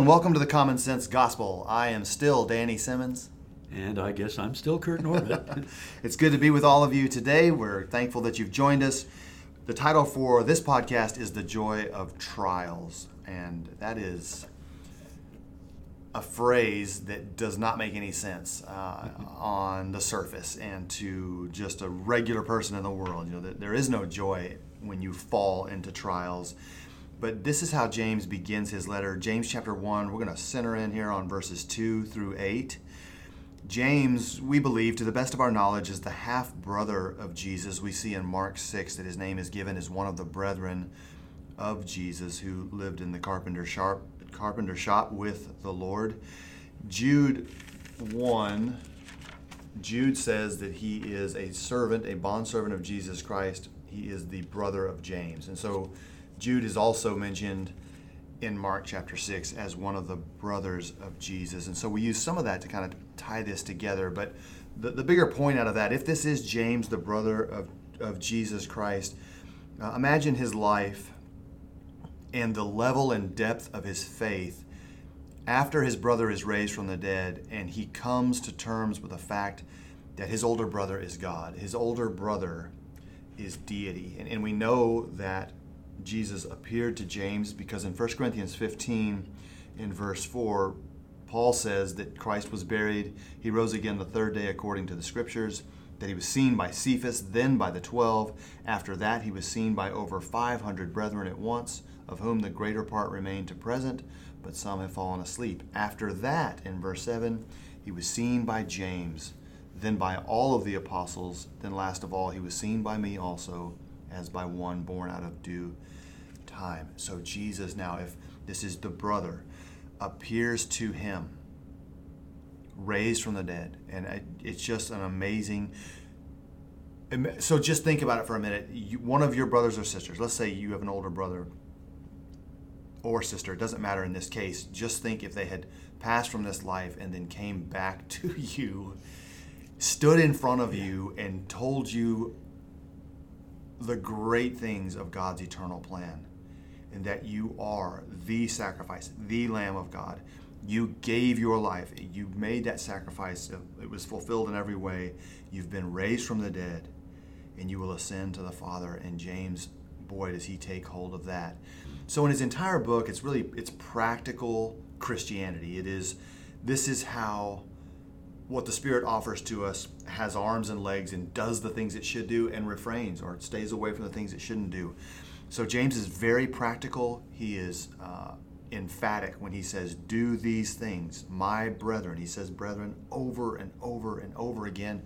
and welcome to the Common Sense Gospel. I am still Danny Simmons. And I guess I'm still Kurt Norbit. it's good to be with all of you today. We're thankful that you've joined us. The title for this podcast is The Joy of Trials, and that is a phrase that does not make any sense uh, on the surface and to just a regular person in the world. You know, there is no joy when you fall into trials. But this is how James begins his letter. James chapter 1, we're going to center in here on verses 2 through 8. James, we believe, to the best of our knowledge, is the half brother of Jesus. We see in Mark 6 that his name is given as one of the brethren of Jesus who lived in the carpenter shop, carpenter shop with the Lord. Jude 1, Jude says that he is a servant, a bondservant of Jesus Christ. He is the brother of James. And so Jude is also mentioned in Mark chapter 6 as one of the brothers of Jesus. And so we use some of that to kind of tie this together. But the, the bigger point out of that, if this is James, the brother of, of Jesus Christ, uh, imagine his life and the level and depth of his faith after his brother is raised from the dead and he comes to terms with the fact that his older brother is God. His older brother is deity. And, and we know that Jesus appeared to James because in 1 Corinthians 15, in verse 4, Paul says that Christ was buried. He rose again the third day according to the scriptures, that he was seen by Cephas, then by the twelve. After that, he was seen by over 500 brethren at once, of whom the greater part remain to present, but some have fallen asleep. After that, in verse 7, he was seen by James, then by all of the apostles, then last of all, he was seen by me also, as by one born out of due time. So Jesus now, if this is the brother, appears to him, raised from the dead, and it's just an amazing. So just think about it for a minute. One of your brothers or sisters, let's say you have an older brother or sister, it doesn't matter in this case. Just think if they had passed from this life and then came back to you, stood in front of you, and told you the great things of God's eternal plan and that you are the sacrifice, the Lamb of God. You gave your life. You made that sacrifice. It was fulfilled in every way. You've been raised from the dead, and you will ascend to the Father. And James, boy, does he take hold of that. So in his entire book, it's really it's practical Christianity. It is this is how what the Spirit offers to us has arms and legs and does the things it should do and refrains or stays away from the things it shouldn't do. So James is very practical. He is uh, emphatic when he says, Do these things, my brethren. He says, brethren, over and over and over again,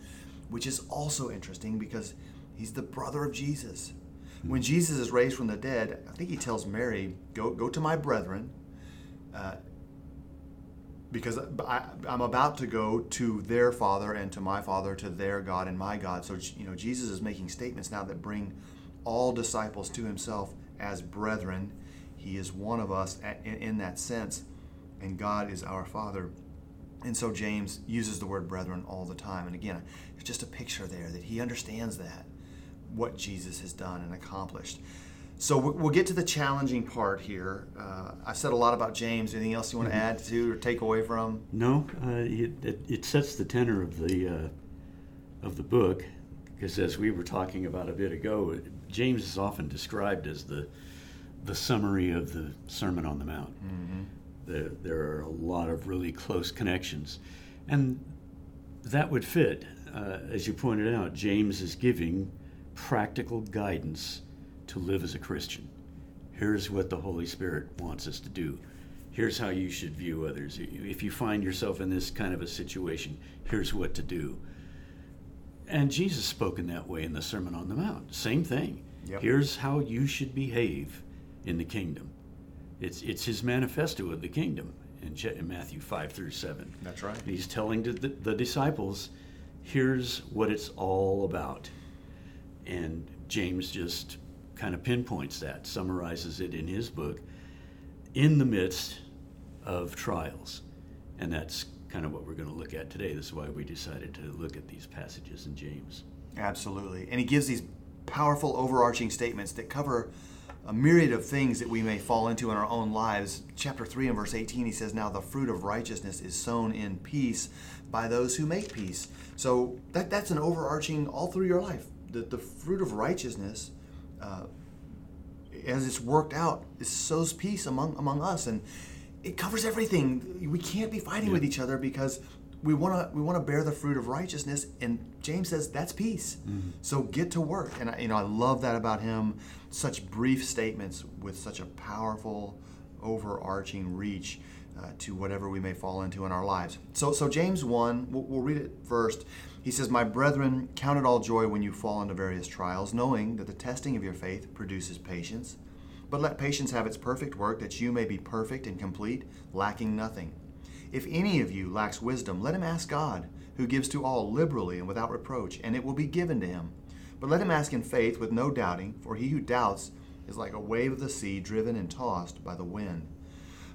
which is also interesting because he's the brother of Jesus. When Jesus is raised from the dead, I think he tells Mary, Go, go to my brethren. Uh, because I, am about to go to their father and to my father, to their God and my God. So, you know, Jesus is making statements now that bring all disciples to himself as brethren. He is one of us in that sense, and God is our Father. And so James uses the word brethren all the time. And again, it's just a picture there that he understands that, what Jesus has done and accomplished. So we'll get to the challenging part here. Uh, I've said a lot about James. Anything else you want to add to or take away from? No, uh, it, it, sets the tenor of the uh, of the book, because as we were talking about a bit ago, James is often described as the the summary of the Sermon on the Mount. Mm-hmm. The, there are a lot of really close connections, and that would fit. Uh, as you pointed out, James is giving practical guidance to live as a Christian. Here's what the Holy Spirit wants us to do. Here's how you should view others. If you find yourself in this kind of a situation, here's what to do. And Jesus spoke in that way in the Sermon on the Mount. Same thing. Yep. Here's how you should behave in the kingdom. It's, it's his manifesto of the kingdom in, in Matthew 5 through 7. That's right. He's telling the, the disciples, here's what it's all about. And James just kind of pinpoints that, summarizes it in his book, in the midst of trials. And that's kind of what we're going to look at today. This is why we decided to look at these passages in James. Absolutely. And he gives these powerful overarching statements that cover a myriad of things that we may fall into in our own lives. Chapter 3 and verse 18, he says, Now the fruit of righteousness is sown in peace by those who make peace. So that, that's an overarching all through your life. The, the fruit of righteousness, uh, as it's worked out, it sows peace among, among us. And it covers everything. We can't be fighting with each other because we want to we want to bear the fruit of righteousness and james says that's peace. Mm-hmm. so get to work. And I, you know i love that about him. Such brief statements with such a powerful overarching reach uh, to whatever we may fall into in our lives. So so james 1 we'll, we'll read it first. He says my brethren count it all joy when you fall into various trials knowing that the testing of your faith produces patience but let patience have its perfect work that you may be perfect and complete lacking nothing if any of you lacks wisdom, let him ask God, who gives to all liberally and without reproach, and it will be given to him. But let him ask in faith with no doubting, for he who doubts is like a wave of the sea driven and tossed by the wind.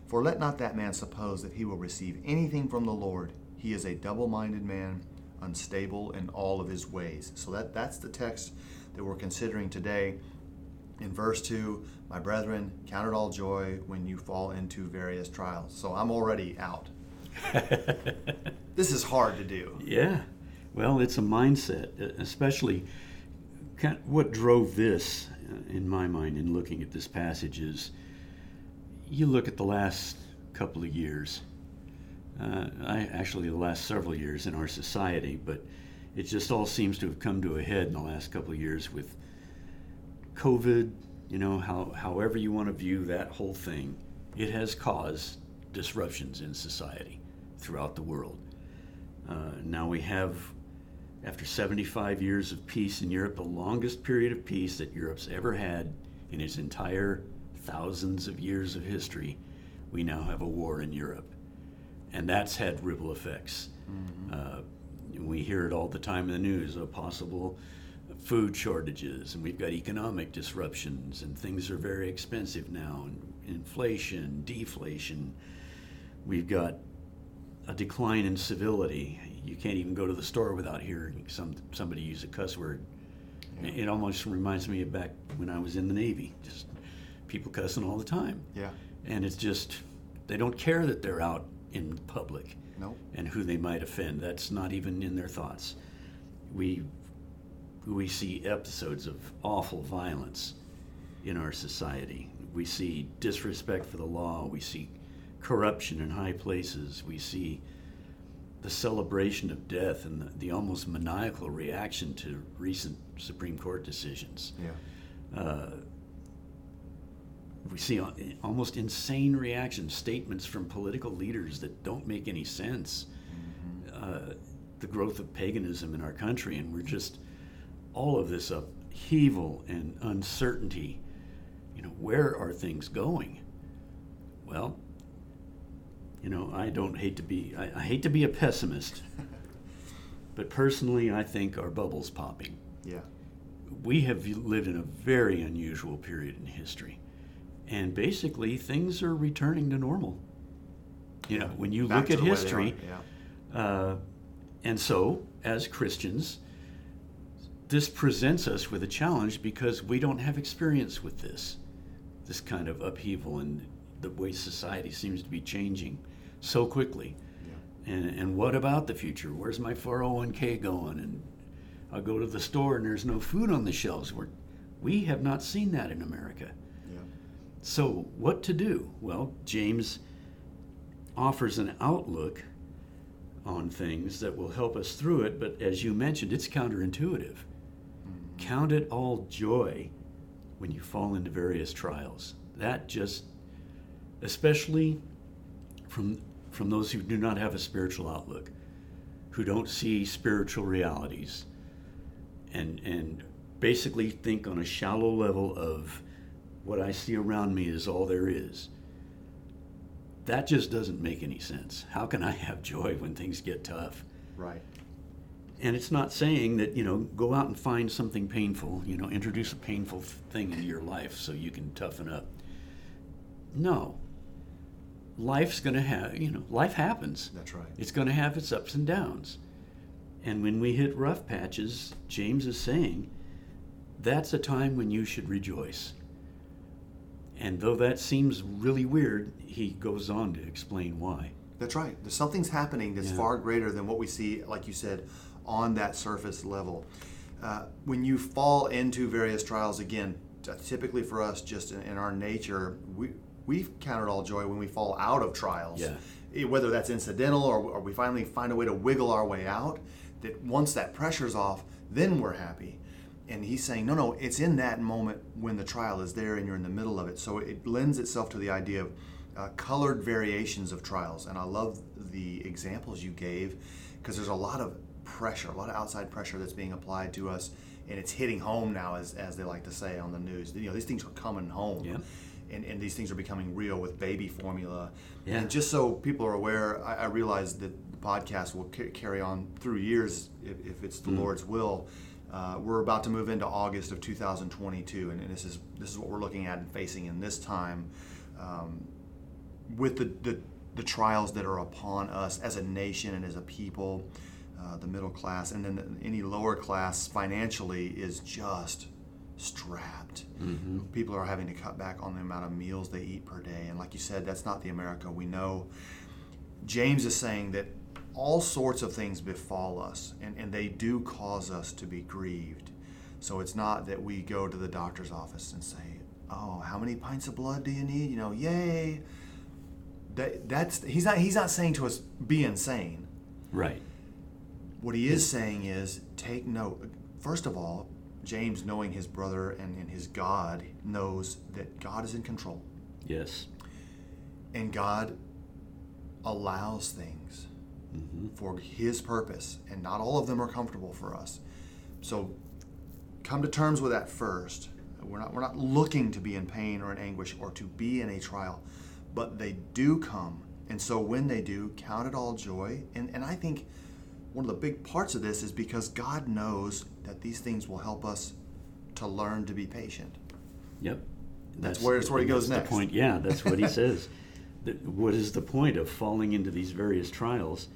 For let not that man suppose that he will receive anything from the Lord. He is a double minded man, unstable in all of his ways. So that, that's the text that we're considering today. In verse 2, my brethren, count it all joy when you fall into various trials. So I'm already out. this is hard to do. Yeah. Well, it's a mindset, especially what drove this uh, in my mind in looking at this passage is you look at the last couple of years, uh, I, actually the last several years in our society, but it just all seems to have come to a head in the last couple of years with COVID, you know, how, however you want to view that whole thing, it has caused disruptions in society throughout the world. Uh, now we have, after 75 years of peace in Europe, the longest period of peace that Europe's ever had in its entire thousands of years of history, we now have a war in Europe. And that's had ripple effects. Mm-hmm. Uh, we hear it all the time in the news of possible food shortages, and we've got economic disruptions, and things are very expensive now, and inflation, deflation. We've got a decline in civility. You can't even go to the store without hearing some somebody use a cuss word. Yeah. It almost reminds me of back when I was in the Navy, just people cussing all the time. Yeah. And it's just they don't care that they're out in public. Nope. And who they might offend. That's not even in their thoughts. We we see episodes of awful violence in our society. We see disrespect for the law. We see corruption in high places. We see the celebration of death and the, the almost maniacal reaction to recent Supreme Court decisions. Yeah. Uh, we see almost insane reactions, statements from political leaders that don't make any sense. Mm-hmm. Uh, the growth of paganism in our country, and we're just all of this upheaval and uncertainty. You know, where are things going? Well, you know, I don't hate to be, I, I hate to be a pessimist, but personally, I think our bubble's popping. Yeah. We have lived in a very unusual period in history, and basically things are returning to normal. You know, when you Back look at history, yeah. uh, and so as Christians, this presents us with a challenge because we don't have experience with this, this kind of upheaval and the way society seems to be changing so quickly. Yeah. And, and what about the future? Where's my 401k going? And I'll go to the store and there's no food on the shelves. We're, we have not seen that in America. Yeah. So, what to do? Well, James offers an outlook on things that will help us through it, but as you mentioned, it's counterintuitive. Count it all joy when you fall into various trials. That just, especially from from those who do not have a spiritual outlook, who don't see spiritual realities, and and basically think on a shallow level of what I see around me is all there is. That just doesn't make any sense. How can I have joy when things get tough? Right. And it's not saying that, you know, go out and find something painful, you know, introduce a painful thing into your life so you can toughen up. No, life's going to have, you know, life happens. That's right. It's going to have its ups and downs. And when we hit rough patches, James is saying that's a time when you should rejoice. And though that seems really weird, he goes on to explain why. That's right. There's something's happening that's Yeah. far greater than what we see, like you said, on that surface level. Uh, when you fall into various trials, again, typically for us, just in, in our nature, we we count it all joy when we fall out of trials. Yeah. Whether that's incidental or, or we finally find a way to wiggle our way out, that once that pressure's off, then we're happy. And he's saying, no, no, it's in that moment when the trial is there and you're in the middle of it. So it lends itself to the idea of uh, colored variations of trials. And I love the examples you gave because there's a lot of pressure, a lot of outside pressure that's being applied to us. And it's hitting home now, as, as they like to say on the news. You know, these things are coming home. Yep. And, and these things are becoming real with baby formula. Yeah. And just so people are aware, I, I realize that the podcast will ca- carry on through years if, if it's the Lord's will. Uh, we're about to move into August of 2022, and, and this is this is what we're looking at and facing in this time, um, with the, the the trials that are upon us as a nation and as a people, uh, the middle class, and then any lower class financially is just strapped. People are having to cut back on the amount of meals they eat per day, and like you said, that's not the America we know. James is saying that all sorts of things befall us, and, and they do cause us to be grieved. So it's not that we go to the doctor's office and say, "Oh, how many pints of blood do you need?" You know, yay. That, that's he's not he's not saying to us be insane. Right. What he is saying is take note. First of all, James, knowing his brother and, and his God, knows that God is in control Yes. and God allows things mm-hmm. for His purpose, and not all of them are comfortable for us. So come to terms with that first. We're not, we're not looking to be in pain or in anguish or to be in a trial, but they do come. And so when they do, count it all joy. And, and I think one of the big parts of this is because God knows that these things will help us to learn to be patient. Yep. That's where- that's where he goes that's next. The point. Yeah, that's what he says. What is the point of falling into these various trials?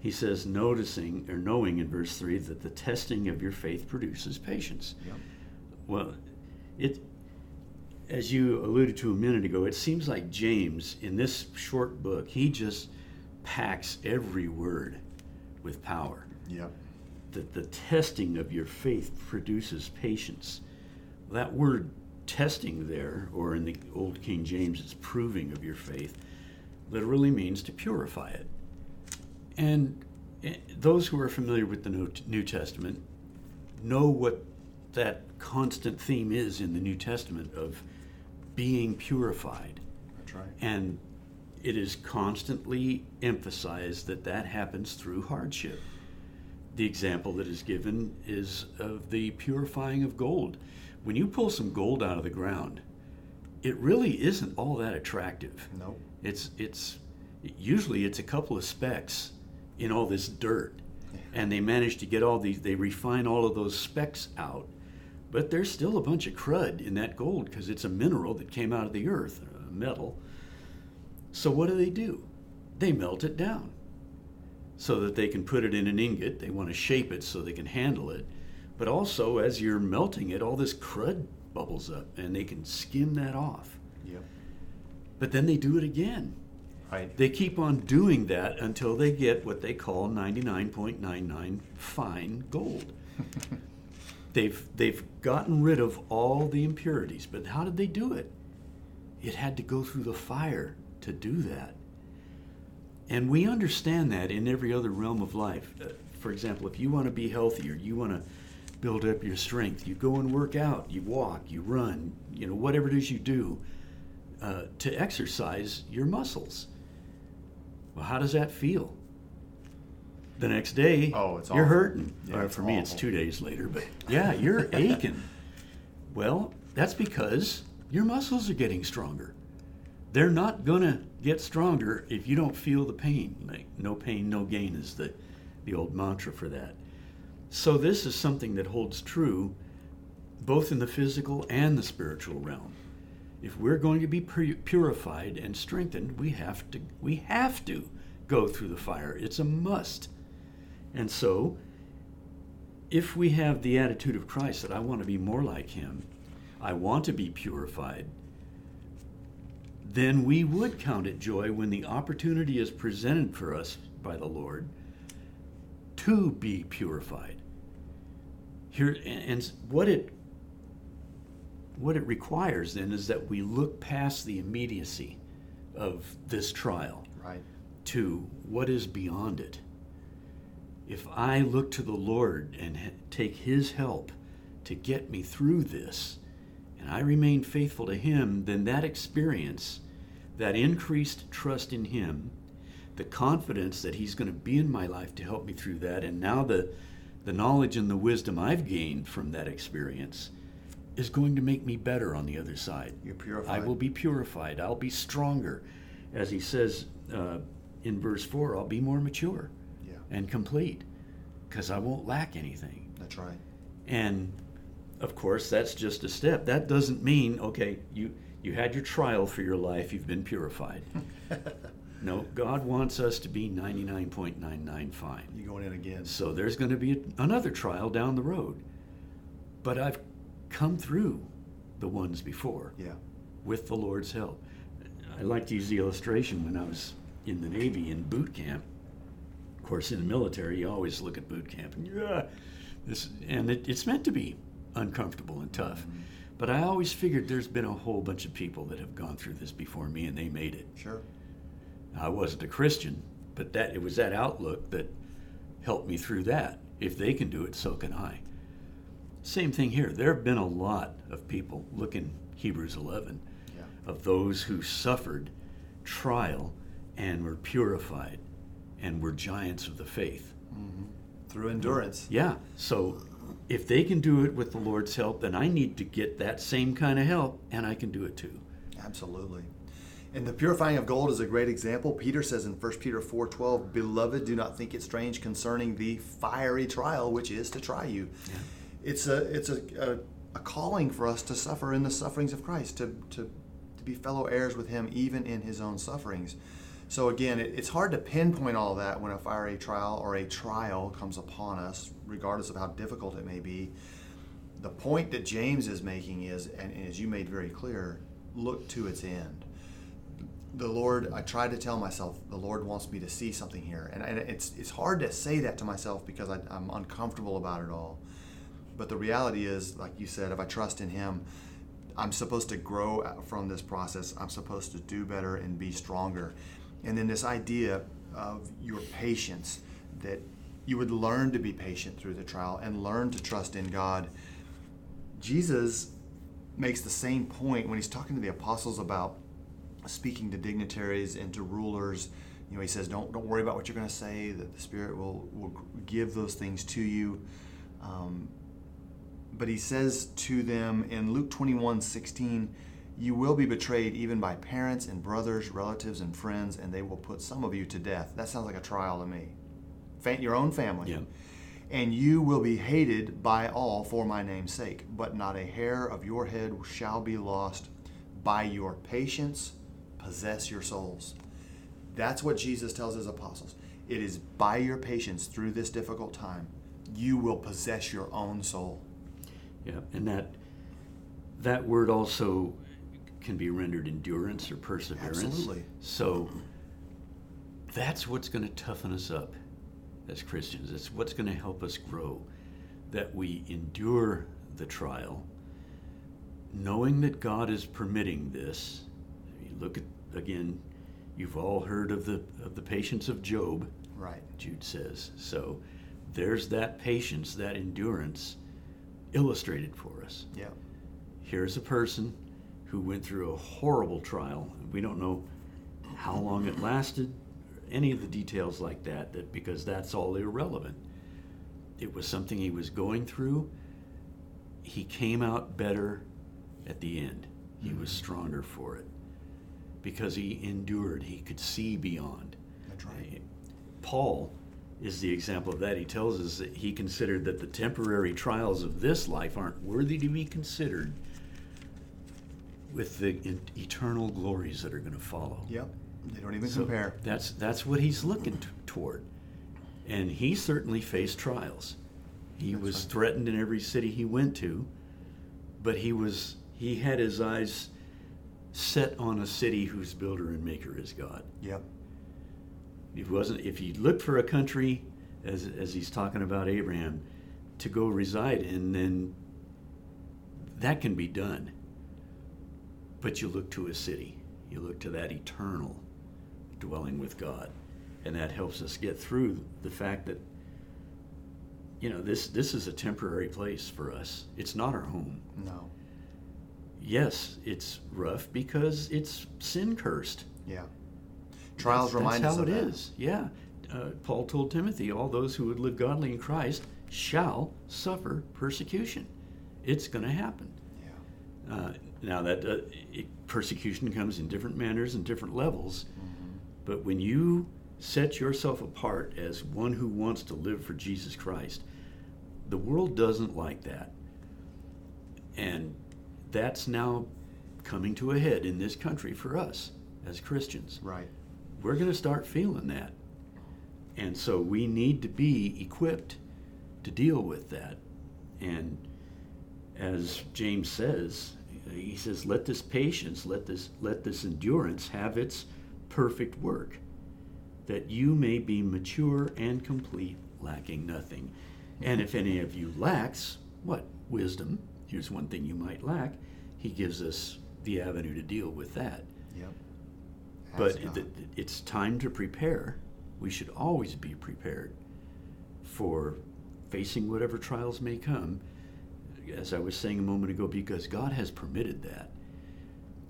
He says, noticing or knowing in verse 3 that the testing of your faith produces patience. Yep. Well, it, as you alluded to a minute ago, it seems like James, in this short book, he just packs every word with power. Yep. That the testing of your faith produces patience. That word testing there, or in the Old King James, it's proving of your faith, literally means to purify it. And eh, those who are familiar with the New- New Testament know what that constant theme is in the New Testament of being purified. That's right. And it is constantly emphasized that that happens through hardship. The example that is given is of the purifying of gold. When you pull some gold out of the ground, it really isn't all that attractive. Nope. It's it's usually it's a couple of specks in all this dirt, and they manage to get all these. They refine all of those specks out, but there's still a bunch of crud in that gold because it's a mineral that came out of the earth, a metal. So what do they do? They melt it down so that they can put it in an ingot. They want to shape it so they can handle it. But also, as you're melting it, all this crud bubbles up and they can skim that off. Yep. But then they do it again. Right. They keep on doing that until they get what they call 99.99 fine gold. they've they've gotten rid of all the impurities, but how did they do it? It had to go through the fire to do that. And we understand that in every other realm of life. Uh, for example, if you want to be healthier, you want to build up your strength, you go and work out, you walk, you run, you know, whatever it is you do uh, to exercise your muscles. Well, how does that feel? The next day, Oh, it's you're awful. hurting. Yeah, it's for me, it's two days later, but yeah, you're aching. Well, that's because your muscles are getting stronger. They're not gonna get stronger if you don't feel the pain. Like no pain, no gain is the the old mantra for that. So this is something that holds true both in the physical and the spiritual realm. If we're going to be pu- purified and strengthened, we have to we have to go through the fire. It's a must. And so if we have the attitude of Christ that I want to be more like him, I want to be purified, then we would count it joy when the opportunity is presented for us by the Lord to be purified. Here and what it what it requires then is that we look past the immediacy of this trial Right. to what is beyond it. If I look to the Lord and take His help to get me through this, and I remain faithful to Him, then that experience, that increased trust in Him, the confidence that He's going to be in my life to help me through that, and now the, the knowledge and the wisdom I've gained from that experience is going to make me better on the other side. You're purified. I will be purified. I'll be stronger. As he says uh, in verse 4, I'll be more mature Yeah. and complete because I won't lack anything. That's right. And of course, that's just a step. That doesn't mean, okay, you, you had your trial for your life, you've been purified. no, God wants us to be 99.99 fine. You going in again? So there's going to be a, another trial down the road. But I've come through the ones before Yeah. with the Lord's help. I like to use the illustration when I was in the Navy in boot camp. Of course, in the military, you always look at boot camp and yeah, this, and it, it's meant to be uncomfortable and tough. But I always figured there's been a whole bunch of people that have gone through this before me and they made it. Sure. I wasn't a Christian, but that it was that outlook that helped me through that. If they can do it, so can I. Same thing here. There have been a lot of people, look in Hebrews 11, Yeah. of those who suffered trial and were purified and were giants of the faith. Mm-hmm. Through endurance. Yeah, so if they can do it with the Lord's help, then I need to get that same kind of help and I can do it too. Absolutely. And the purifying of gold is a great example. Peter says in 1 Peter 4:12, "Beloved, do not think it strange concerning the fiery trial which is to try you." It's a it's a, a, a calling for us to suffer in the sufferings of Christ, to, to, to be fellow heirs with him even in his own sufferings. So again, it, it's hard to pinpoint all that when a fiery trial or a trial comes upon us, regardless of how difficult it may be. The point that James is making is, and, and as you made very clear, look to its end the Lord, I try to tell myself, the Lord wants me to see something here. And, and it's, it's hard to say that to myself because I, I'm uncomfortable about it all. But the reality is, like you said, if I trust in Him, I'm supposed to grow uh, from this process. I'm supposed to do better and be stronger. And then this idea of your patience, that you would learn to be patient through the trial and learn to trust in God. Jesus makes the same point when he's talking to the apostles about speaking to dignitaries and to rulers. You know, he says, "Don't don't worry about what you're going to say. That the Spirit will will give those things to you." Um, but he says to them in Luke 21, 16, "You will be betrayed even by parents and brothers, relatives and friends, and they will put some of you to death." That sounds like a trial to me. Your own family. Yeah. And you will be hated by all for my name's sake, but not a hair of your head shall be lost. By your patience, possess your souls. That's what Jesus tells his apostles. It is by your patience through this difficult time, you will possess your own soul. Yeah, and that that word also can be rendered endurance or perseverance. Absolutely. So that's what's going to toughen us up as Christians. It's what's going to help us grow. That we endure the trial, knowing that God is permitting this. Mean, look at again. You've all heard of the of the patience of Job. Right. Jude says. So there's that patience, that endurance illustrated for us. Yeah. Here's a person who went through a horrible trial. We don't know how long it lasted, any of the details like that, that because that's all irrelevant. It was something he was going through. He came out better at the end. He mm-hmm. was stronger for it because he endured. He could see beyond. That's right. Eh, Paul is the example of that. He tells us that he considered that the temporary trials of this life aren't worthy to be considered with the eternal glories that are going to follow. Yep. They don't even So compare. That's that's what he's looking t- toward, and he certainly faced trials. He That's was right. threatened in every city he went to, but he was he had his eyes set on a city whose builder and maker is God. Yep. If he wasn't, if he looked for a country, as as he's talking about Abraham, to go reside in, then that can be done. But you look to a city. You look to that eternal dwelling with God, and that helps us get through the fact that you know this this is a temporary place for us. It's not our home. No. Yes, it's rough because it's sin cursed. Yeah. Trials that's, remind that's us how of it that. is. Yeah. Uh, Paul told Timothy, all those who would live godly in Christ shall suffer persecution. It's going to happen. Yeah. Uh, now that uh, it, persecution comes in different manners and different levels, Mm-hmm. but when you set yourself apart as one who wants to live for Jesus Christ, the world doesn't like that, and that's now coming to a head in this country for us as Christians Right. we're going to start feeling that. And so we need to be equipped to deal with that. And as James says, he says, let this patience, let this, let this endurance have its perfect work, that you may be mature and complete, lacking nothing. And if any of you lacks, what? Wisdom. Here's one thing you might lack. He gives us the avenue to deal with that. Yep. But it, it's time to prepare. We should always be prepared for facing whatever trials may come, as I was saying a moment ago, because God has permitted that.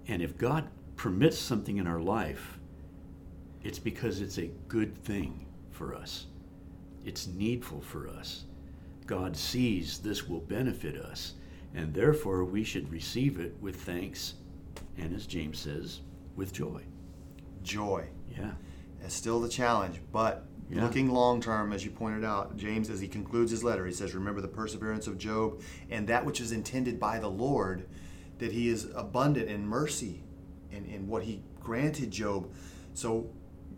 And if God permits something in our life, it's because it's a good thing for us, it's needful for us. God sees this will benefit us, and therefore we should receive it with thanks, and as James says, with joy. joy. Yeah. That's still the challenge. But Yeah. looking long term, as you pointed out, James, as he concludes his letter, he says, Remember the perseverance of Job and that which is intended by the Lord, that he is abundant in mercy in, in what he granted Job. So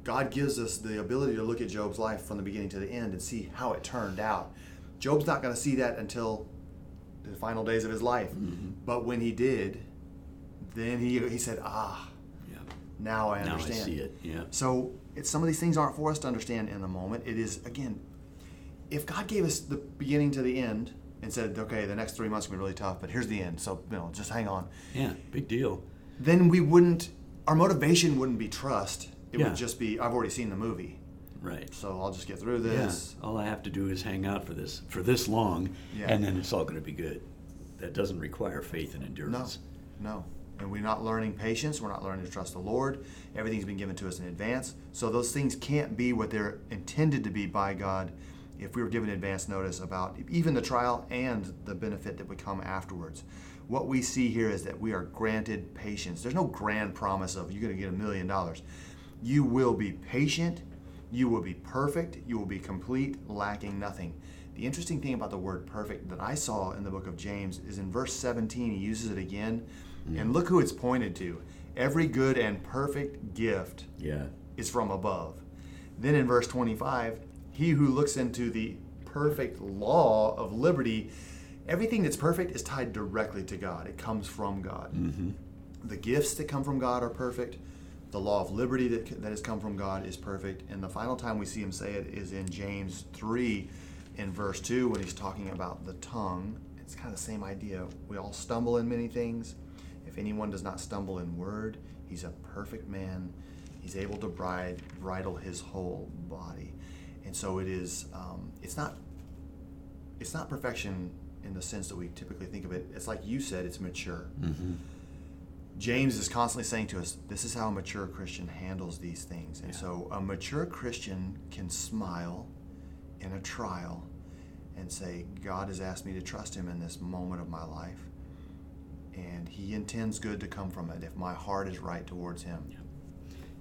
God gives us the ability to look at Job's life from the beginning to the end and see how it turned out. Job's not going to see that until the final days of his life. But when he did, then he, he said, Ah, Yeah. now I understand. Now I see it. Yeah. So it's some of these things aren't for us to understand in the moment. It is again, if God gave us the beginning to the end and said, okay, the next three months will be really tough, but here's the end. So you know, just hang on. Yeah. Big deal. Then we wouldn't. Our motivation wouldn't be trust. It Yeah. would just be, I've already seen the movie, Right. so I'll just get through Yeah. this. All I have to do is hang out for this for this long, Yeah. and then it's all going to be good. That doesn't require faith and No, endurance. no. And we're not learning patience. We're not learning to trust the Lord. Everything's been given to us in advance. So those things can't be what they're intended to be by God if we were given advance notice about even the trial and the benefit that would come afterwards. What we see here is that we are granted patience. There's no grand promise of you're going to get a million dollars. You will be patient. You will be perfect. You will be complete, lacking nothing. The interesting thing about the word perfect that I saw in the book of James is in verse 17, he uses it again. And look who it's pointed to. Every good and perfect gift Yeah. is from above. Then in verse 25, he who looks into the perfect law of liberty, everything that's perfect is tied directly to God. It comes from God. Mm-hmm. The gifts that come from God are perfect. The law of liberty that, that has come from God is perfect. And the final time we see him say it is in James 3 in verse 2 when he's talking about the tongue. It's kind of the same idea. We all stumble in many things. If anyone does not stumble in word, he's a perfect man. He's able to bride, bridle his whole body. And so it is, um, it's not it's not perfection in the sense that we typically think of it. It's like you said, it's mature. James is constantly saying to us, this is how a mature Christian handles these things. And Yeah. so a mature Christian can smile in a trial and say, God has asked me to trust him in this moment of my life. And he intends good to come from it if my heart is right towards him. Yep.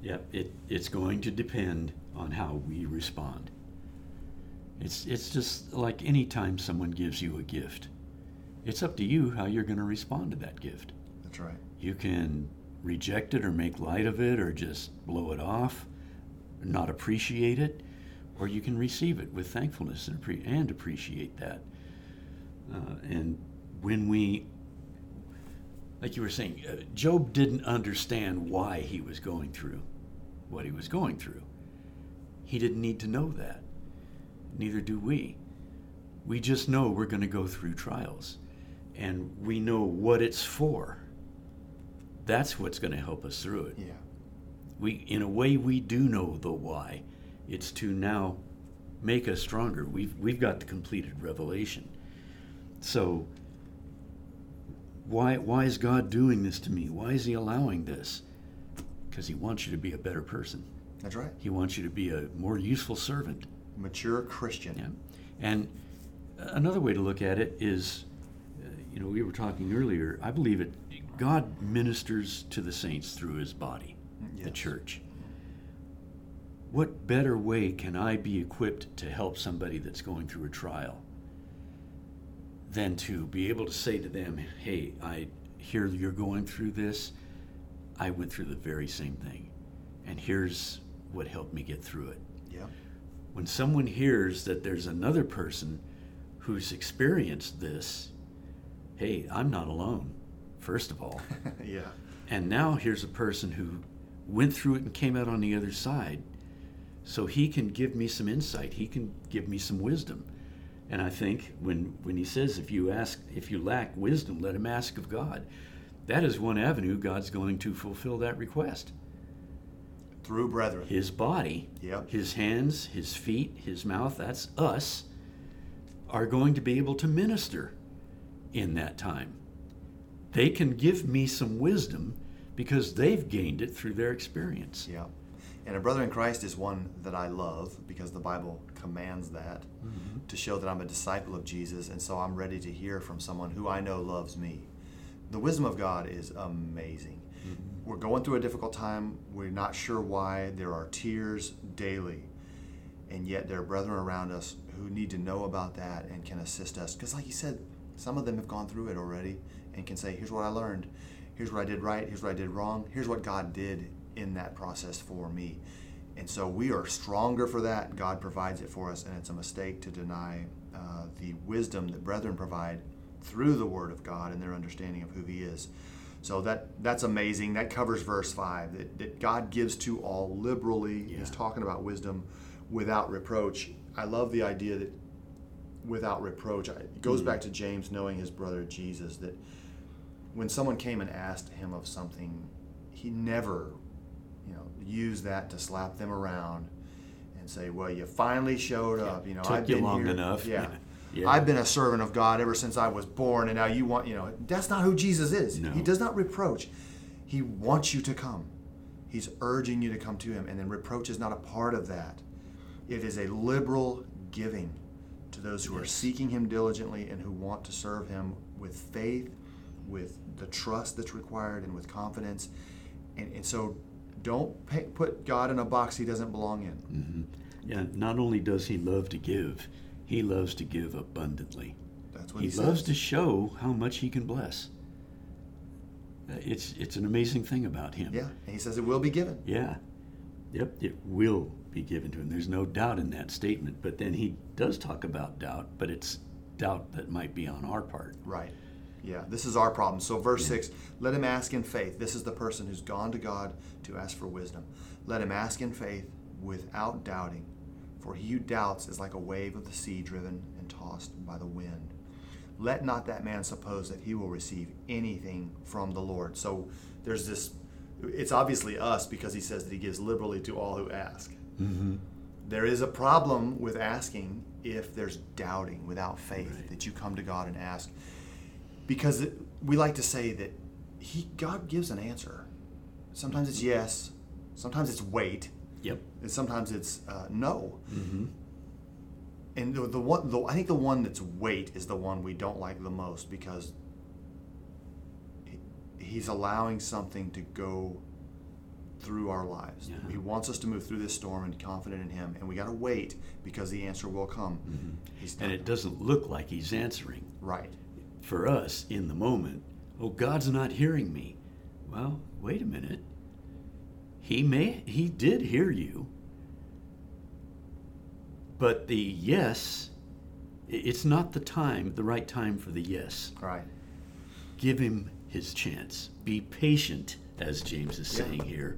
Yep. It it's going to depend on how we respond. It's it's just like any time someone gives you a gift. It's up to you how you're going to respond to that gift. That's right. You can reject it or make light of it or just blow it off, not appreciate it, or you can receive it with thankfulness and, and appreciate that. Uh, and when we like you were saying, uh, Job didn't understand why he was going through what he was going through. He didn't need to know that. Neither do we. We just know we're going to go through trials and we know what it's for. That's what's going to help us through it. Yeah. We, in a way, we do know the why. It's to now make us stronger. We've we've got the completed revelation. So why why is God doing this to me? Why is He allowing this? Because He wants you to be a better person. That's right. He wants you to be a more useful servant. Mature Christian. Yeah. And another way to look at it is, uh, you know, we were talking earlier. I believe it. God ministers to the saints through His body, the church. What better way can I be equipped to help somebody that's going through a trial than to be able to say to them, "Hey, I hear you're going through this. I went through the very same thing, and here's what helped me get through it." Yeah. when someone hears that there's another person who's experienced this, hey, I'm not alone, first of all. yeah. and now here's a person who went through it and came out on the other side. So he can give me some insight. He can give me some wisdom. And I think when, when he says, if you ask, if you lack wisdom, let him ask of God, that is one avenue God's going to fulfill that request Through brethren. his body, Yep. his hands, his feet, his mouth, that's us, are going to be able to minister in that time. They can give me some wisdom because they've gained it through their experience. Yeah. And a brother in Christ is one that I love because the Bible commands that mm-hmm. to show that I'm a disciple of Jesus and so I'm ready to hear from someone who I know loves me. The wisdom of God is amazing. Mm-hmm. We're going through a difficult time. We're not sure why. There are tears daily. And yet there are brethren around us who need to know about that and can assist us. Because, like you said, some of them have gone through it already and can say, here's what I learned. Here's what I did right. Here's what I did wrong. Here's what God did in that process for me. And so we are stronger for that. God provides it for us, and it's a mistake to deny uh, the wisdom that brethren provide through the Word of God and their understanding of who He is. So that that's amazing. That covers verse five. That, that God gives to all liberally. He's talking about wisdom without reproach. I love the idea that without reproach. It goes back to James knowing his brother Jesus that when someone came and asked him of something, he never, used that to slap them around and say, "Well, you finally showed up." You know, Took I've you been long here. enough. Yeah. Yeah. I've been a servant of God ever since I was born, and now you want, you know, that's not who Jesus is. No. He does not reproach. He wants you to come. He's urging you to come to him, and then reproach is not a part of that. It is a liberal giving to those who are seeking him diligently and who want to serve him with faith, with the trust that's required, and with confidence. And, and so don't pay, put God in a box he doesn't belong in. hmm Yeah, not only does he love to give, he loves to give abundantly. That's what He he, loves says. to show how much he can bless. It's it's an amazing thing about him. yeah, and he says it will be given. Yeah. Yep, it will be given to him. There's no doubt in that statement. But then he does talk about doubt, but it's doubt that might be on our part. Right. Yeah, this is our problem. So, verse 6 let him ask in faith. This is the person who's gone to God to ask for wisdom. Let him ask in faith without doubting. For he who doubts is like a wave of the sea driven and tossed by the wind. Let not that man suppose that he will receive anything from the Lord. So, there's this, it's obviously us because he says that he gives liberally to all who ask. Mm-hmm. There is a problem with asking if there's doubting without faith Right. that you come to God and ask. Because it, we like to say that he God gives an answer. Sometimes it's yes, sometimes it's wait, Yep. and sometimes it's uh, no. Mm-hmm. And the, the one, the, I think the one that's wait is the one we don't like the most because he, he's allowing something to go through our lives. Yeah. He wants us to move through this storm and confident in Him, and we got to wait because the answer will come. He's And it doesn't look like he's answering. right. For us, in the moment, oh, God's not hearing me. Well, wait a minute. He may, he did hear you. But the yes, it's not the time, the right time for the yes. Right. Give him his chance. Be patient, as James is Yeah. saying here.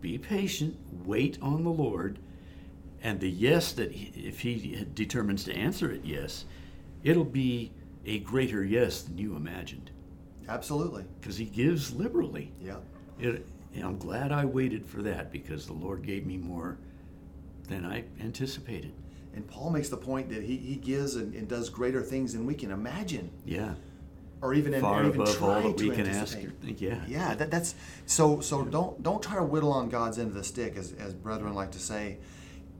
Be patient, wait on the Lord, and the yes that he, if he determines to answer it yes, it'll be a greater yes than you imagined Absolutely. because he gives liberally. Yeah. It, and I'm glad I waited for that because the Lord gave me more than I anticipated. And Paul makes the point that he, he gives and, and does greater things than we can imagine, Yeah, or even far or even above try all that to we can ask or think. Yeah, Yeah, that, that's so. So don't don't try to whittle on God's end of the stick, as as brethren like to say.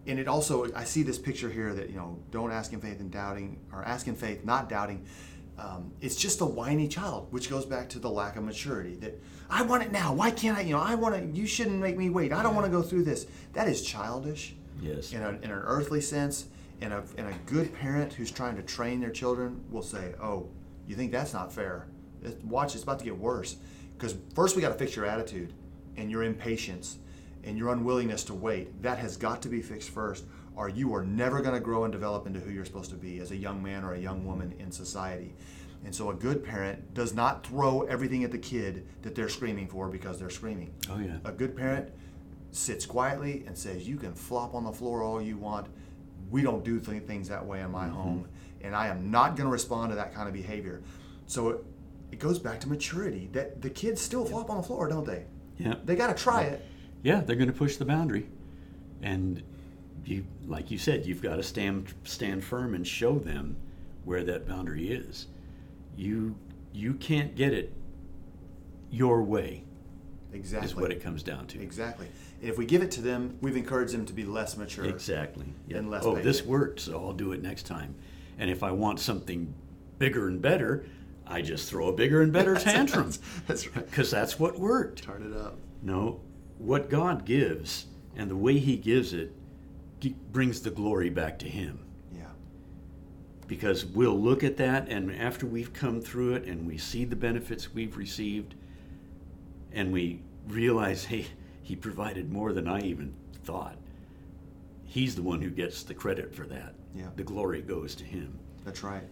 And it also, I see this picture here that you know, don't ask in faith and doubting, or ask in faith, not doubting. Um, it's just a whiny child, which goes back to the lack of maturity. That I want it now. Why can't I? You know, I want to. You shouldn't make me wait. I don't want to go through this. That is childish. Yes. In, a, in an earthly sense, and a, and a good parent who's trying to train their children will say, "Oh, you think that's not fair? Watch, it's about to get worse." Because first we got to fix your attitude and your impatience and your unwillingness to wait. That has got to be fixed first, or you are never going to grow and develop into who you're supposed to be as a young man or a young woman in society. And so, a good parent does not throw everything at the kid that they're screaming for because they're screaming. Oh, yeah. A good parent sits quietly and says, "You can flop on the floor all you want. We don't do th- things that way in my Mm-hmm. home, and I am not going to respond to that kind of behavior." So it, it goes back to maturity. That the kids still flop on the floor, don't they? Yeah. They got to try it. Yeah, they're going to push the boundary, and you, like you said, you've got to stand stand firm and show them where that boundary is. You you can't get it your way Exactly. is what it comes down to. Exactly. And if we give it to them, we've encouraged them to be less mature. Exactly. Yeah. And less oh, this worked, so I'll do it next time. And if I want something bigger and better, I just throw a bigger and better tantrum. That's right. Because that's what worked. Turn it up. No, what God gives and the way He gives it brings the glory back to Him. Yeah. Because we'll look at that, and after we've come through it and we see the benefits we've received, and we realize, hey, He provided more than I even thought, He's the one who gets the credit for that. Yeah. The glory goes to Him. That's right.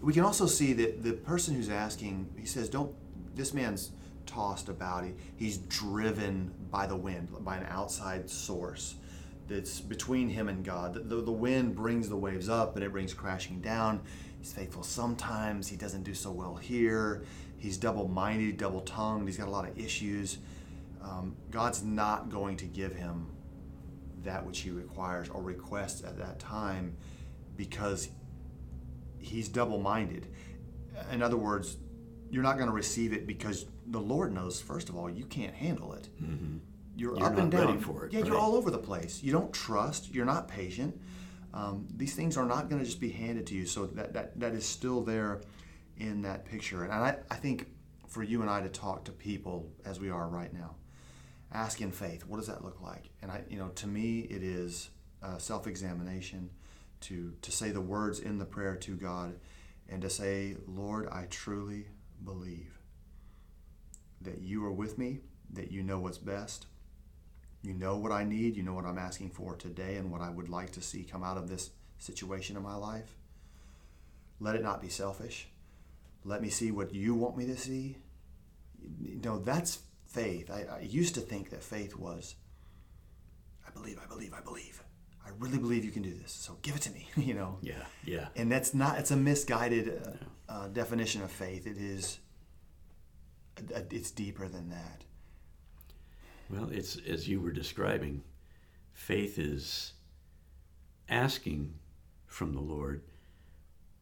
We can also see that the person who's asking, he says, don't, this man's tossed about. He, he's driven by the wind, by an outside source that's between him and God. The, the, the wind brings the waves up and it brings crashing down. He's faithful sometimes. He doesn't do so well here. He's double minded, double tongued. He's got a lot of issues. Um, God's not going to give him that which he requires or requests at that time because he's double minded. In other words, you're not going to receive it because the Lord knows, first of all, you can't handle it. You're, Mm-hmm. You're up and down. for it, Yeah, you're all over the place. You don't trust. You're not patient. Um, these things are not going to just be handed to you. So that, that, that is still there in that picture. And I, I think for you and I to talk to people as we are right now, ask in faith, what does that look like? And I, you know, to me, it is uh, self-examination to to say the words in the prayer to God, and to say, Lord, I truly believe that you are with me, that you know what's best. You know what I need. You know what I'm asking for today, and what I would like to see come out of this situation in my life. Let it not be selfish. Let me see what you want me to see. You know, that's faith. I, I used to think that faith was, I believe, I believe, I believe. I really believe you can do this. So give it to me, you know. Yeah, yeah. And that's not, it's a misguided uh, uh, definition of faith. It is, uh, it's deeper than that. Well, it's as you were describing, faith is asking from the Lord,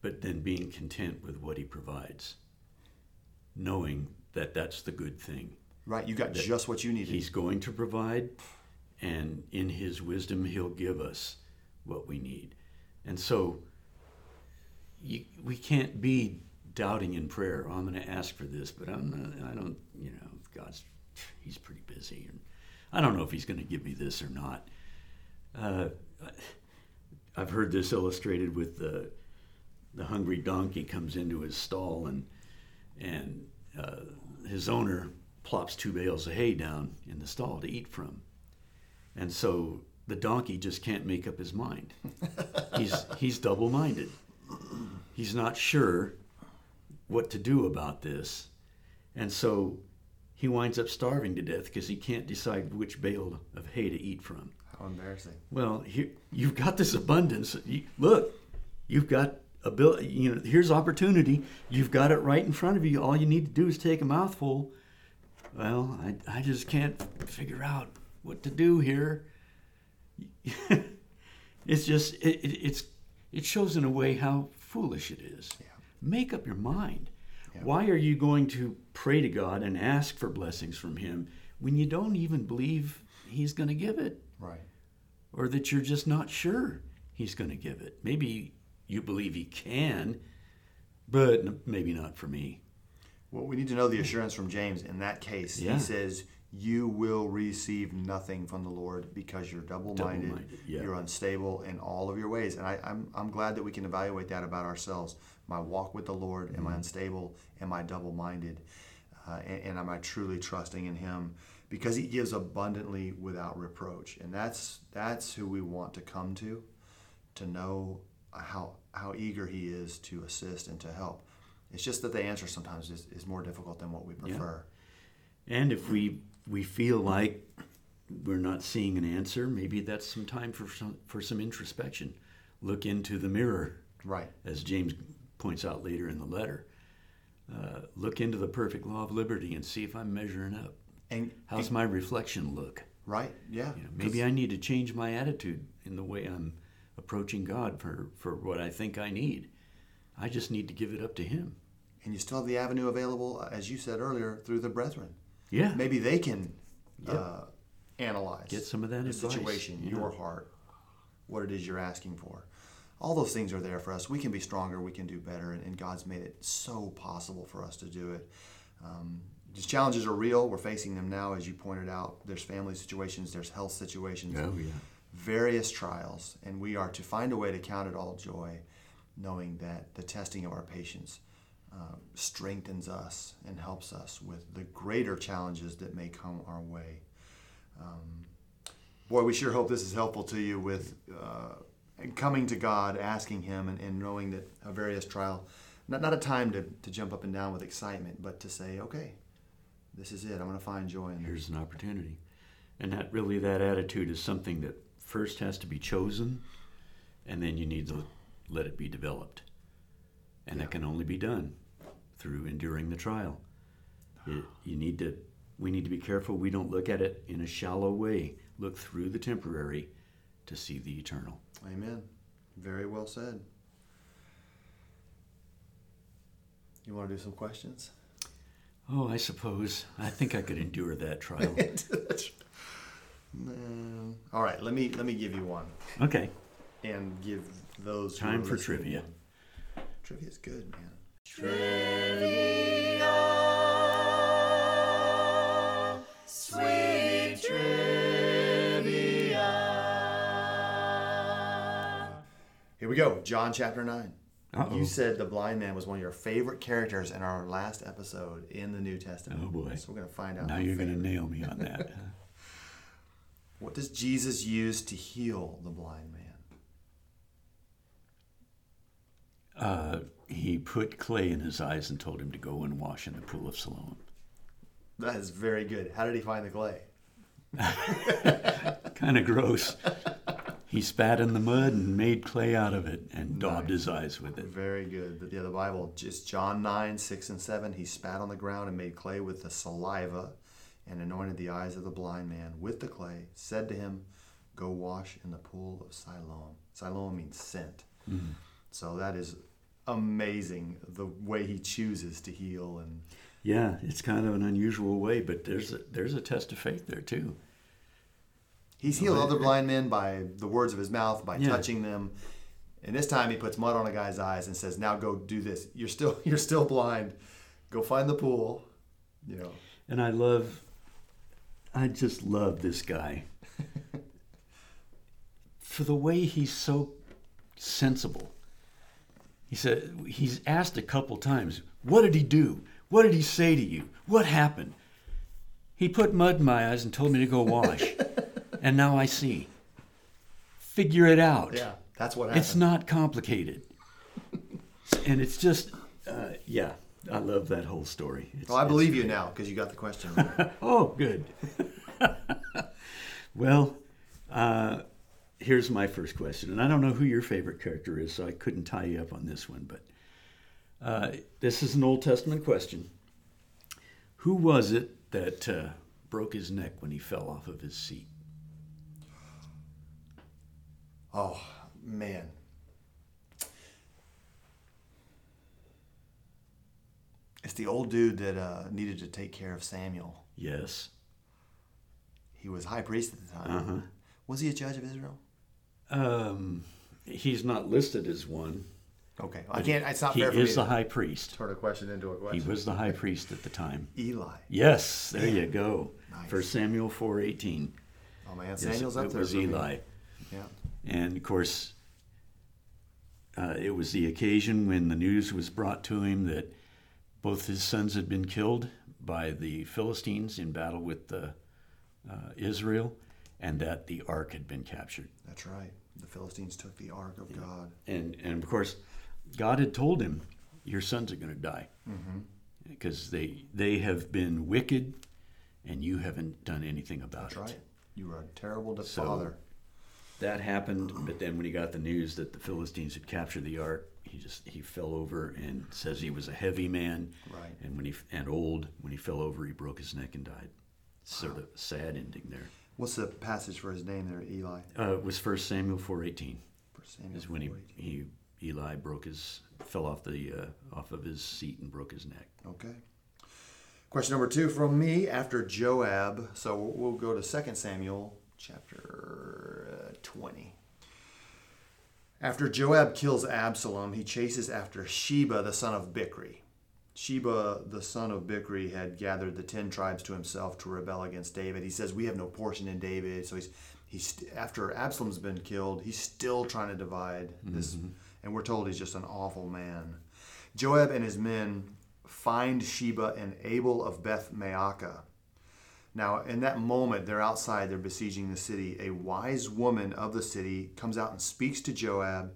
but then being content with what He provides, knowing that that's the good thing. Right? You got just what you needed. He's going to provide, and in His wisdom, He'll give us what we need. And so, you, we can't be doubting in prayer. Oh, I'm going to ask for this, but I'm not, I don't, you know, God's, He's pretty busy, and I don't know if He's going to give me this or not. Uh, I've heard this illustrated with the the hungry donkey comes into his stall and and uh, his owner plops two bales of hay down in the stall to eat from, and so the donkey just can't make up his mind. he's he's double minded. He's not sure what to do about this, And so he winds up starving to death because he can't decide which bale of hay to eat from. How embarrassing. Well, here, you've got this abundance. You, look, you've got ability. You know, here's opportunity. You've got it right in front of you. All you need to do is take a mouthful. Well, I, I just can't figure out what to do here. it's just it, it, it's it shows in a way how foolish it is. Yeah. Make up your mind. Yeah. Why are you going to pray to God and ask for blessings from Him when you don't even believe He's going to give it? Right. or that you're just not sure he's going to give it. Maybe you believe he can, but maybe not for me. Well, we need to know the assurance from James. In that case, Yeah. he says, You will receive nothing from the Lord because you're double minded, Double-minded, yeah. you're unstable in all of your ways. And I, I'm, I'm glad that we can evaluate that about ourselves. My walk with the Lord, am I Mm-hmm. unstable? Am I double minded? Uh, and, and am I truly trusting in Him? Because He gives abundantly without reproach. And that's, that's who we want to come to, to know how, how eager He is to assist and to help. It's just that the answer sometimes is, is more difficult than what we prefer. And if we we feel like we're not seeing an answer, maybe that's some time for some for some introspection. Look into the mirror, Right. as James points out later in the letter. Uh, look into the perfect law of liberty and see if I'm measuring up. And How's my reflection look? right, yeah. You know, maybe I need to change my attitude in the way I'm approaching God for, for what I think I need. I just need to give it up to Him. and you still have the avenue available, as you said earlier, through the brethren. Yeah. Maybe they can Yeah. uh, analyze Get some of that the advice, situation, yeah. your heart, what it is you're asking for. All those things are there for us. We can be stronger. We can do better, and, and God's made it so possible for us to do it. Um, these challenges are real. We're facing them now, as you pointed out. There's family situations. There's health situations. Oh, yeah. various trials, and we are to find a way to count it all joy, knowing that the testing of our patience uh, strengthens us and helps us with the greater challenges that may come our way. Um, boy, we sure hope this is helpful to you with uh, coming to God, asking Him, and, and knowing that a various trial, not, not a time to, to jump up and down with excitement, but to say, okay, this is it. I'm going to find joy in this. Here's an opportunity. And that really, that attitude is something that first has to be chosen, and then you need to let it be developed. And Yeah. that can only be done through enduring the trial. It, you need to, we need to be careful we don't look at it in a shallow way. Look through the temporary to see the eternal. Amen. Very well said. You want to do some questions? Oh, I suppose. I think I could endure that trial. No. All right, let me let me give you one Okay. and give those who Time for trivia. one. Trivia's good, man. Here we go. John chapter 9. Uh-oh. You said the blind man was one of your favorite characters in our last episode in the New Testament. Oh, boy. So we're going to find out. Now you're going to nail me on that. What does Jesus use to heal the blind man? Uh, he put clay in his eyes and told him to go and wash in the pool of Siloam. That is very good. How did he find the clay? Kind of gross. He spat in the mud and made clay out of it and daubed his eyes with it. Very good. But yeah, the Bible, just John 9, 6 and 7, he spat on the ground and made clay with the saliva and anointed the eyes of the blind man with the clay, said to him, Go wash in the pool of Siloam. Siloam means sent. Mm. So that is amazing the way he chooses to heal and Yeah, it's kind of an unusual way, but there's a, there's a test of faith there too. He's healed other blind men by the words of his mouth, by Yeah. touching them. And this time he puts mud on a guy's eyes and says, "Now go do this. You're still you're still blind. Go find the pool." You know. And I love, I just love this guy for the way he's so sensible. He said, he's asked a couple times, What did he do? What did he say to you? What happened? He put mud in my eyes and told me to go wash. and now I see. Figure it out. Yeah, that's what happened. It's not complicated. and it's just, uh, yeah, I love that whole story. It's, Well, I believe you now because you got the question. Right. oh, good. well, uh, here's my first question, and I don't know who your favorite character is, so I couldn't tie you up on this one, but uh, this is an Old Testament question. Who was it that uh, broke his neck when he fell off of his seat? oh man, it's the old dude that uh, needed to take care of Samuel. Yes. He was high priest at the time. Uh-huh. Was he a judge of Israel? Um, he's not listed as one. Okay, I can't. It's not He fair me is the high priest. turn a question into a question. He was the high priest at the time. Eli. Yes, there you go. Nice. First Samuel 4:18. Oh man, Yes, Samuel's up it there. was for me. Eli. Yeah. And of course, uh, it was the occasion when the news was brought to him that both his sons had been killed by the Philistines in battle with uh, uh, Israel, and that the ark had been captured. That's right. The Philistines took the ark of God. And and of course, God had told him, "Your sons are going to die Mm-hmm. because they they have been wicked, and you haven't done anything about That's it." right. You were a terrible So- father. that happened but then when he got the news that the philistines had captured the ark he just he fell over and says he was a heavy man Right. and when he and old when he fell over he broke his neck and died sort of sad ending there What's the passage for his name there, Eli? uh, it was first samuel 418 For Samuel is when he, 4:18. he eli broke his fell off the uh, off of his seat and broke his neck Okay. Question number two from me after Joab. So we'll go to 2 Samuel chapter uh, 20. After Joab kills Absalom, he chases after Sheba, the son of Bichri. Sheba, the son of Bichri, had gathered the ten tribes to himself to rebel against David. He says, "We have no portion in David." So he's he's after Absalom's been killed, he's still trying to divide this, and we're told he's just an awful man. Joab and his men find Sheba and Abel of Beth Maacah. Now, in that moment, they're outside, they're besieging the city. A wise woman of the city comes out and speaks to Joab,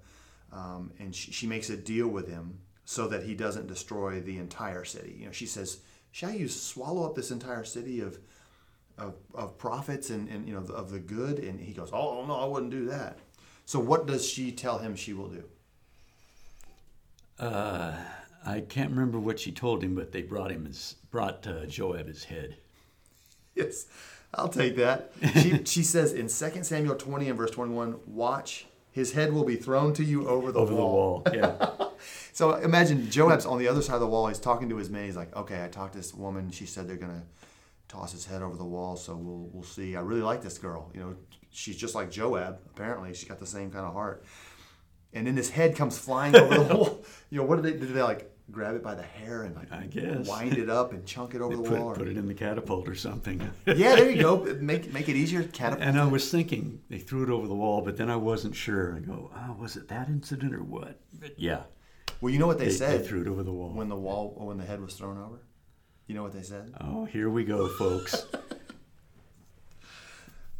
um, and she, she makes a deal with him so that he doesn't destroy the entire city. You know, she says, "Shall you swallow up this entire city of of, of prophets and, and you know of the good?" And he goes, "Oh no, I wouldn't do that." So, what does she tell him she will do? uh, i can't remember what she told him but they brought him his brought uh, joab his head Yes, I'll take that. She, she says in 2 Samuel 20 and verse 21, watch, his head will be thrown to you over the over wall. the wall yeah So imagine Joab's on the other side of the wall. He's talking to his men. He's like, okay, I talked to this woman. She said they're going to toss his head over the wall. So we'll, we'll see. I really like this girl. You know, she's just like Joab, apparently. She's got the same kind of heart. And then his head comes flying over the wall. You know, what did they, did they like grab it by the hair and like I guess. wind it up and chunk it over the put, wall? or- put it in the catapult or something yeah, there you go. Make, make it easier. Catapult. And I was thinking they threw it over the wall, but then I wasn't sure. I go, oh, was it that incident or what? But yeah, Well, you know what they, they, said they threw it over the wall. when the wall or when the head was thrown over. You know what they said? oh, here we go, folks.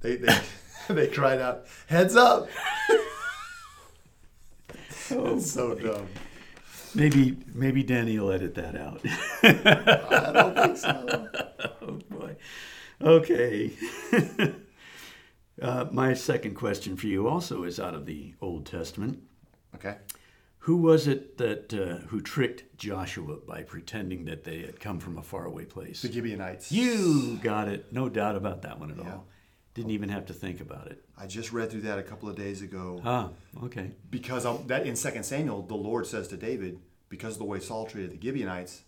They they, they cried out, "Heads up!" Oh, It's so dumb. maybe maybe Danny will edit that out. I don't think so. oh boy. Okay. uh, my second question for you also is out of the Old Testament. Okay. Who was it that uh, who tricked Joshua by pretending that they had come from a faraway place? The Gibeonites. You got it. No doubt about that one at Yeah. all. Didn't even have to think about it. I just read through that a couple of days ago Ah, okay. because um, that in 2 Samuel, the Lord says to David, because of the way Saul treated the Gibeonites,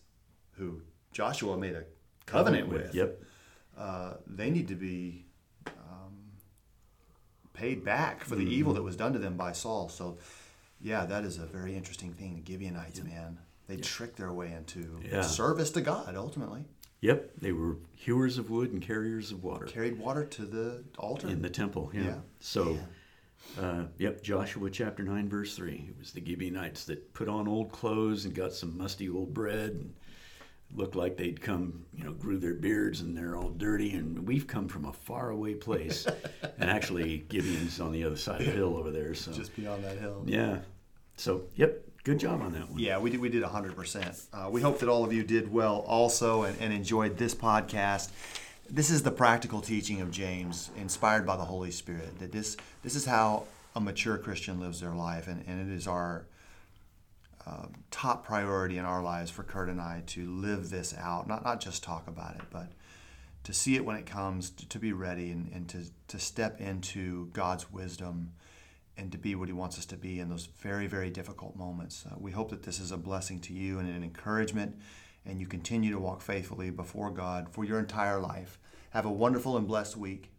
who Joshua made a covenant with, Yep. uh, they need to be um, paid back for the evil that was done to them by Saul. So, yeah, that is a very interesting thing. The Gibeonites, man, they tricked their way into Yeah. service to God. Ultimately, Yep. They were hewers of wood and carriers of water carried water to the altar. in the temple. Yeah. Yeah. So, uh, yep. Joshua chapter nine, verse three. It was the Gibeonites that put on old clothes and got some musty old bread and looked like they'd come, you know, grew their beards and they're all dirty. And we've come from a faraway place, and actually Gibeon's on the other side of the hill over there. So just beyond that hill. Yeah. So, yep, good job on that one. Yeah, we did. We did hundred uh, percent. We hope that all of you did well also and, and enjoyed this podcast. This is the practical teaching of James, inspired by the Holy Spirit. That this this is how a mature Christian lives their life, and, and it is our uh, top priority in our lives for Kurt and I to live this out, not not just talk about it, but to see it when it comes, to, to be ready, and, and to, to step into God's wisdom and to be what He wants us to be in those very, very difficult moments. Uh, we hope that this is a blessing to you and an encouragement, and you continue to walk faithfully before God for your entire life. Have a wonderful and blessed week.